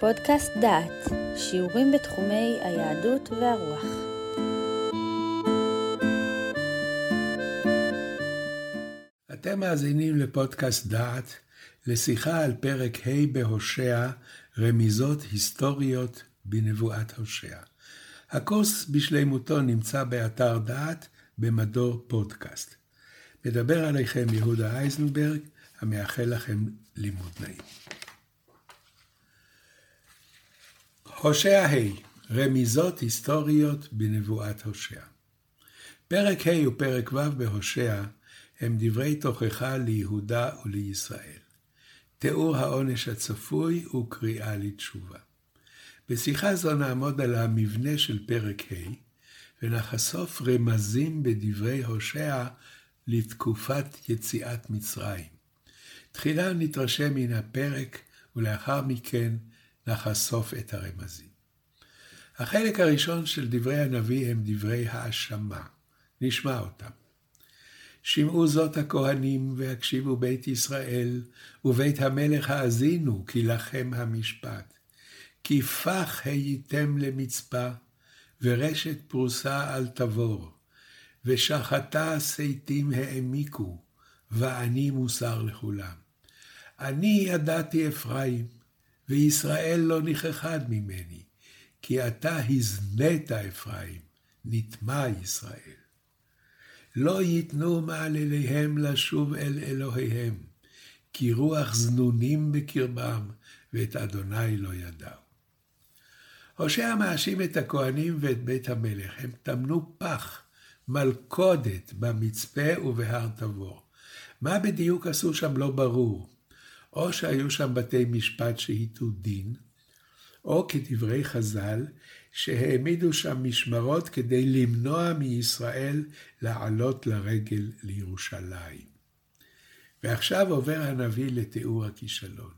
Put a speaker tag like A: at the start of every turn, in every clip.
A: פודקאסט דעת, שיעורים בתחומי היהדות והרוח.
B: אתם מאזינים לפודקאסט דעת, לשיחה על פרק ה' בהושע, רמיזות היסטוריות בנבואת הושע. הקורס בשלימותו נמצא באתר דעת במדור פודקאסט. מדבר עליכם יהודה אייזנברג, המאחל לכם לימוד נעים. הושע ה' רמיזות היסטוריות בנבואת הושע. פרק ה' ופרק ו' בהושע הם דברי תוכחה ליהודה ולישראל. תיאור העונש הצפוי וקריאה לתשובה. בשיחה זו נעמוד על המבנה של פרק ה' ונחשוף רמזים בדברי הושע לתקופת יציאת מצרים. תחילה נתרשם מן הפרק ולאחר מכן לחשוף את הרמזים. החלק הראשון של דברי הנביא הם דברי האשמה. נשמע אותם. שמעו זאת הכהנים והקשיבו בית ישראל, ובית המלך האזינו, כי לכם המשפט. כי פח הייתם למצפה, ורשת פרוסה על תבור, ושחתה שתים העמיקו, ואני מוסר לכולם. אני ידעתי אפרים, וישראל לא נכחד ממני, כי אתה הזנית אפרים, נטמע ישראל. לא ייתנו מעלליהם לשוב אל אלוהיהם, כי רוח זנונים בקרבם, ואת אדוני לא ידעו. הושע מאשים את הכהנים ואת בית המלך, הם טמנו פח, מלכודת, במצפה ובהר תבור. מה בדיוק עשו שם לא ברור. או שהיו שם בתי משפט שהיטו דין, או כדברי חז"ל, שהעמידו שם משמרות כדי למנוע מישראל לעלות לרגל לירושלים. ועכשיו עובר הנביא לתיאור הכישלון.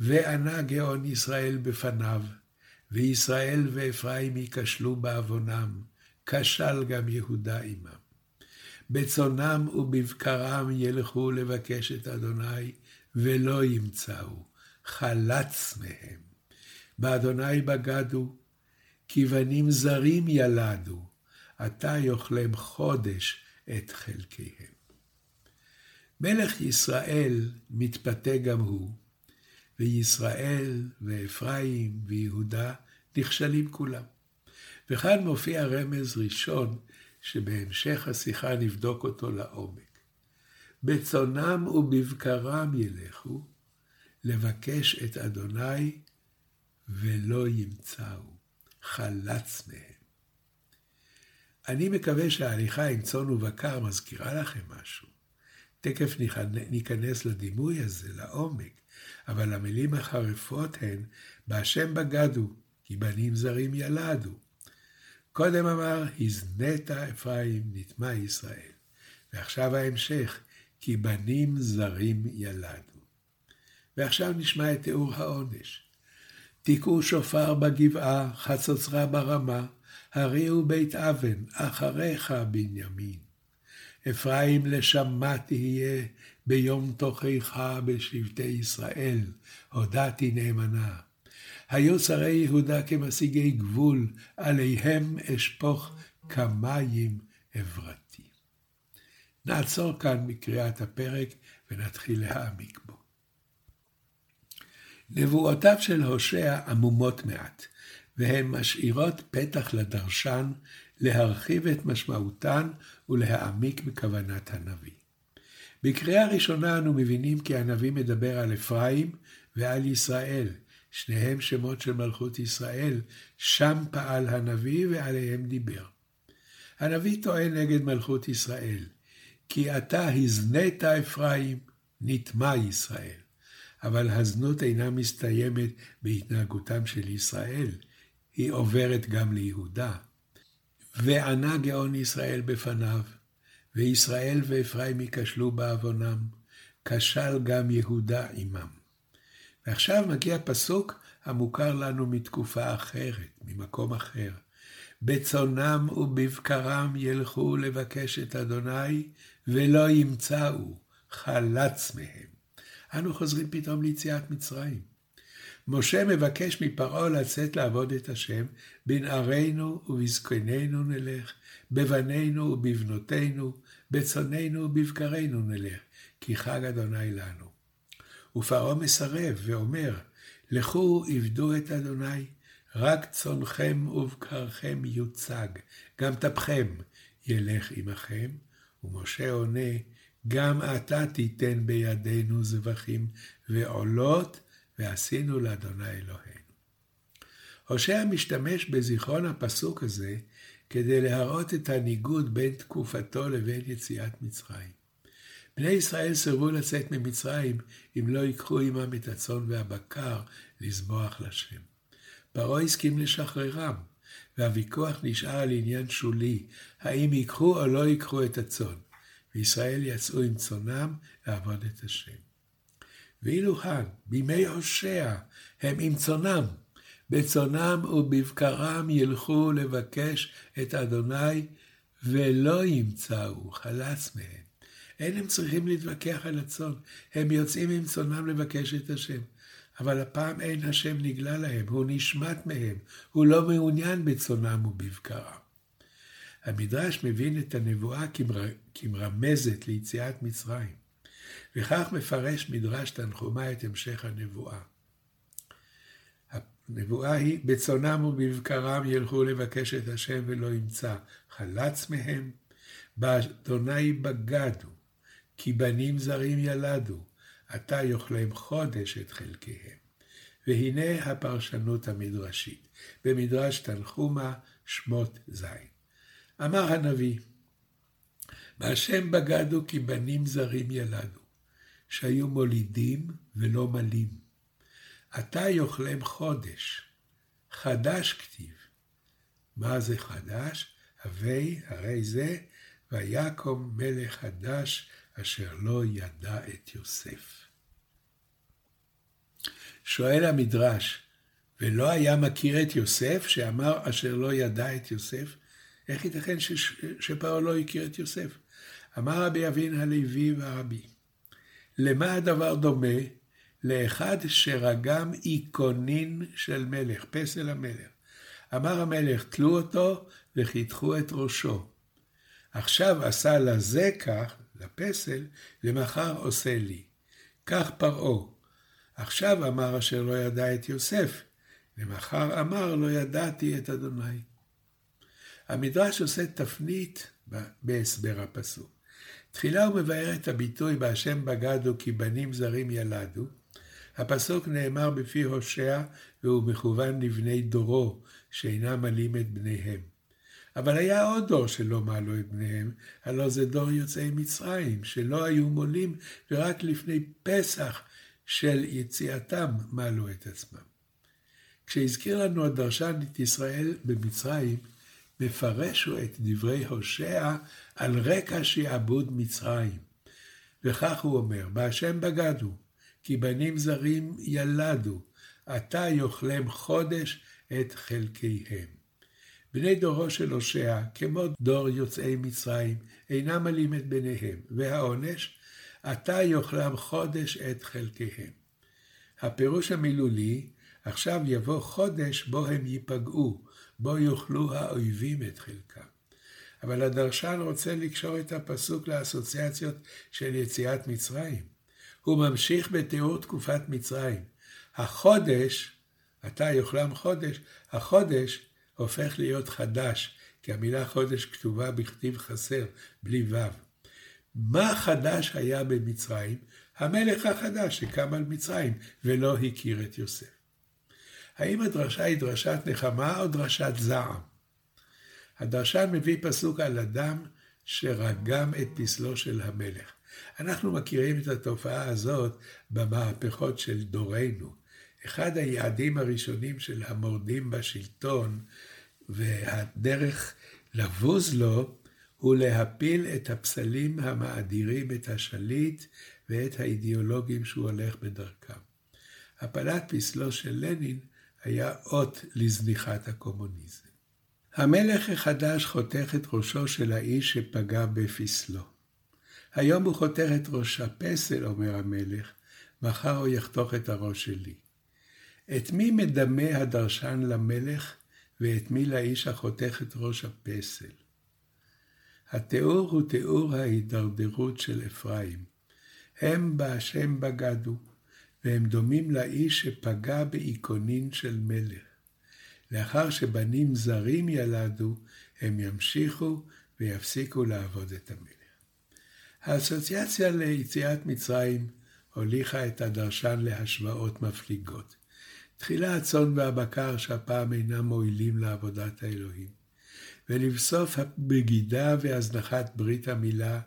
B: וענה גאון ישראל בפניו, וישראל ואפרים ייכשלו בעוונם, כשל גם יהודה עמם. בצונם ובבקרם ילכו לבקש את אדוני, ולא ימצאו, חלץ מהם. באדוני בגדו, כי בנים זרים ילדו, עתה יאכלם חודש את חלקיהם. מלך ישראל מתפתה גם הוא, וישראל ואפרים ויהודה נכשלים כולם. וכאן מופיע רמז ראשון, שבהמשך השיחה נבדוק אותו לעומק. בצונם ובבקרם ילכו, לבקש את אדוני ולא ימצאו, חלץ מהם. אני מקווה שההליכה עם צאן ובקר מזכירה לכם משהו. תכף ניכנס לדימוי הזה, לעומק, אבל המילים החרפות הן, בהשם בגדו, כי בנים זרים ילדו. קודם אמר, הזנית אפרים, נטמע ישראל. ועכשיו ההמשך, כי בנים זרים ילדו. ועכשיו נשמע את תיאור העונש. תיקעו שופר בגבעה, חצוצרה ברמה, הריעו בית אבן, אחריך בנימין. אפרים לשמה תהיה ביום תוכיך בשבטי ישראל, הודעתי נאמנה. היו שרי יהודה כמשיגי גבול, עליהם אשפוך כמים עברת. נעצור כאן מקריאת הפרק ונתחיל להעמיק בו. נבואותיו של הושע עמומות מעט, והן משאירות פתח לדרשן להרחיב את משמעותן ולהעמיק בכוונת הנביא. בקריאה ראשונה אנו מבינים כי הנביא מדבר על אפרים ועל ישראל, שניהם שמות של מלכות ישראל, שם פעל הנביא ועליהם דיבר. הנביא טוען נגד מלכות ישראל, כי אתה הזנית אפרים, נטמע ישראל. אבל הזנות אינה מסתיימת בהתנהגותם של ישראל, היא עוברת גם ליהודה. וענה גאון ישראל בפניו, וישראל ואפרים ייכשלו בעוונם, כשל גם יהודה עמם. ועכשיו מגיע פסוק המוכר לנו מתקופה אחרת, ממקום אחר. בצונם ובבקרם ילכו לבקש את אדוני, ולא ימצאו, חלץ מהם. אנו חוזרים פתאום ליציאת מצרים. משה מבקש מפרעה לצאת לעבוד את השם, בנערינו ובזקנינו נלך, בבנינו ובבנותינו, בצוננו ובבקרינו נלך, כי חג אדוני לנו. ופרעה מסרב ואומר, לכו עבדו את אדוני, רק צונכם ובקרכם יוצג, גם טפכם ילך עמכם. ומשה עונה, גם אתה תיתן בידינו זבחים ועולות, ועשינו לאדוני אלוהינו. הושע משתמש בזיכרון הפסוק הזה כדי להראות את הניגוד בין תקופתו לבין יציאת מצרים. בני ישראל סירבו לצאת ממצרים אם לא ייקחו עמם את הצאן והבקר לזבוח לשם. פרעה הסכים לשחררם, והוויכוח נשאר על עניין שולי, האם ייקחו או לא ייקחו את הצאן, וישראל יצאו עם צאנם לעבוד את השם. ואילו כאן, בימי הושע, הם עם צאנם, בצאנם ובבקרם ילכו לבקש את אדוני, ולא ימצאו חלץ מהם. אין הם צריכים להתווכח על הצאן, הם יוצאים עם צאנם לבקש את השם. אבל הפעם אין השם נגלה להם, הוא נשמט מהם, הוא לא מעוניין בצאנם ובבקרם. המדרש מבין את הנבואה כמר... כמרמזת ליציאת מצרים, וכך מפרש מדרש תנחומה את המשך הנבואה. הנבואה היא, בצונם ובבקרם ילכו לבקש את השם ולא ימצא חלץ מהם, באדוני בגדו, כי בנים זרים ילדו, עתה יאכלם חודש את חלקיהם. והנה הפרשנות המדרשית, במדרש תנחומה שמות ז'. אמר הנביא, בהשם בגדו כי בנים זרים ילדו, שהיו מולידים ולא מלים. עתה יאכלם חודש, חדש כתיב. מה זה חדש? הווי, הרי זה, ויקום מלך חדש אשר לא ידע את יוסף. שואל המדרש, ולא היה מכיר את יוסף, שאמר אשר לא ידע את יוסף? איך ייתכן שפרעה לא הכיר את יוסף? אמר רבי אבין הלוי והרבי, למה הדבר דומה? לאחד שרגם איקונין של מלך, פסל המלך. אמר המלך, תלו אותו וחיתכו את ראשו. עכשיו עשה לזה כך, לפסל, למחר עושה לי. כך פרעה. עכשיו אמר אשר לא ידע את יוסף, למחר אמר לא ידעתי את אדוני. המדרש עושה תפנית בהסבר הפסוק. תחילה הוא מבאר את הביטוי בהשם בגדו כי בנים זרים ילדו. הפסוק נאמר בפי הושע והוא מכוון לבני דורו שאינם מלים את בניהם. אבל היה עוד דור שלא מעלו את בניהם, הלא זה דור יוצאי מצרים, שלא היו מולים ורק לפני פסח של יציאתם מעלו את עצמם. כשהזכיר לנו הדרשן את ישראל במצרים, מפרשו את דברי הושע על רקע שעבוד מצרים. וכך הוא אומר, בהשם בגדו, כי בנים זרים ילדו, עתה יאכלם חודש את חלקיהם. בני דורו של הושע, כמו דור יוצאי מצרים, אינם מלים את בניהם, והעונש, עתה יאכלם חודש את חלקיהם. הפירוש המילולי, עכשיו יבוא חודש בו הם ייפגעו, בו יאכלו האויבים את חלקם. אבל הדרשן רוצה לקשור את הפסוק לאסוציאציות של יציאת מצרים. הוא ממשיך בתיאור תקופת מצרים. החודש, עתה יאכלם חודש, החודש הופך להיות חדש, כי המילה חודש כתובה בכתיב חסר, בלי ו'. מה חדש היה במצרים? המלך החדש שקם על מצרים ולא הכיר את יוסף. האם הדרשה היא דרשת נחמה או דרשת זעם? הדרשן מביא פסוק על אדם שרגם את פסלו של המלך. אנחנו מכירים את התופעה הזאת במהפכות של דורנו. אחד היעדים הראשונים של המורדים בשלטון והדרך לבוז לו הוא להפיל את הפסלים המאדירים את השליט ואת האידיאולוגים שהוא הולך בדרכם. הפלת פסלו של לנין היה אות לזניחת הקומוניזם. המלך החדש חותך את ראשו של האיש שפגע בפסלו. היום הוא חותך את ראש הפסל, אומר המלך, מחר הוא יחתוך את הראש שלי. את מי מדמה הדרשן למלך, ואת מי לאיש החותך את ראש הפסל? התיאור הוא תיאור ההידרדרות של אפרים. הם בהשם בגדו, והם דומים לאיש שפגע באיכונין של מלך. לאחר שבנים זרים ילדו, הם ימשיכו ויפסיקו לעבוד את המלך. האסוציאציה ליציאת מצרים הוליכה את הדרשן להשוואות מפליגות. תחילה הצאן והבקר שהפעם אינם מועילים לעבודת האלוהים. ולבסוף הבגידה והזנחת ברית המילה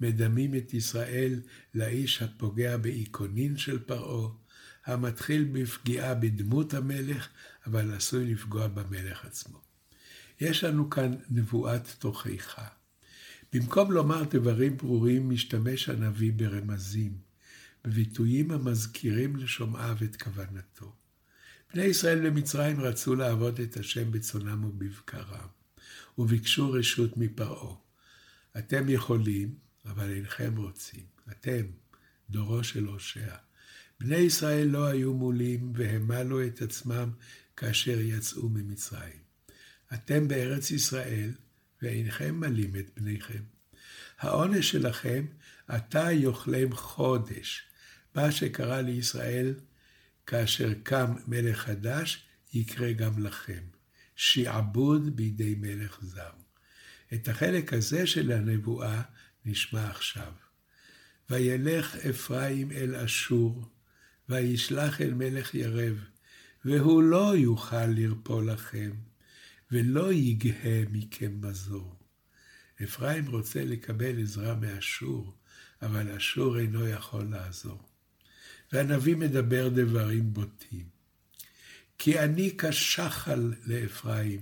B: מדמים את ישראל לאיש הפוגע באיכונין של פרעה, המתחיל בפגיעה בדמות המלך, אבל עשוי לפגוע במלך עצמו. יש לנו כאן נבואת תוכחה. במקום לומר דברים ברורים, משתמש הנביא ברמזים, בביטויים המזכירים לשומעיו את כוונתו. בני ישראל במצרים רצו לעבוד את השם בצונם ובבקרם, וביקשו רשות מפרעה. אתם יכולים, אבל אינכם רוצים. אתם, דורו של הושע. בני ישראל לא היו מולים והמלו את עצמם כאשר יצאו ממצרים. אתם בארץ ישראל, ואינכם מלים את בניכם. העונש שלכם, עתה יאכלם חודש. מה שקרה לישראל כאשר קם מלך חדש, יקרה גם לכם. שעבוד בידי מלך זר. את החלק הזה של הנבואה נשמע עכשיו. וילך אפרים אל אשור, וישלח אל מלך ירב, והוא לא יוכל לרפוא לכם, ולא יגהה מכם מזור. אפרים רוצה לקבל עזרה מאשור, אבל אשור אינו יכול לעזור. והנביא מדבר דברים בוטים. כי אני כשחל לאפרים,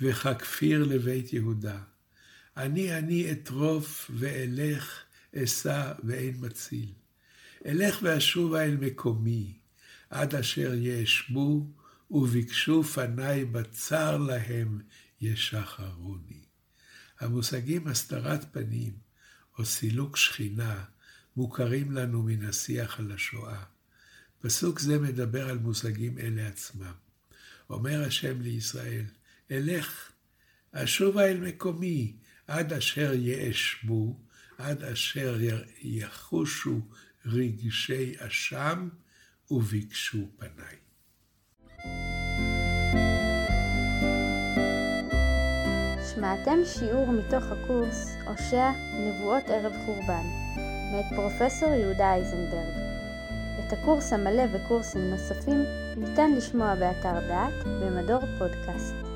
B: וככפיר לבית יהודה. אני אני אטרוף ואלך, אשא ואין מציל. אלך ואשובה אל מקומי, עד אשר יאשבו, וביקשו פניי בצר להם ישחרוני. המושגים הסתרת פנים או סילוק שכינה מוכרים לנו מן השיח על השואה. פסוק זה מדבר על מושגים אלה עצמם. אומר השם לישראל, אלך, אשובה אל מקומי, עד אשר יאשמו, עד אשר יחושו רגשי אשם וביקשו פניי.
A: שמעתם שיעור מתוך הקורס הושע נבואות ערב חורבן, מאת פרופסור יהודה אייזנברג. את הקורס המלא וקורסים נוספים ניתן לשמוע באתר דעת במדור פודקאסט.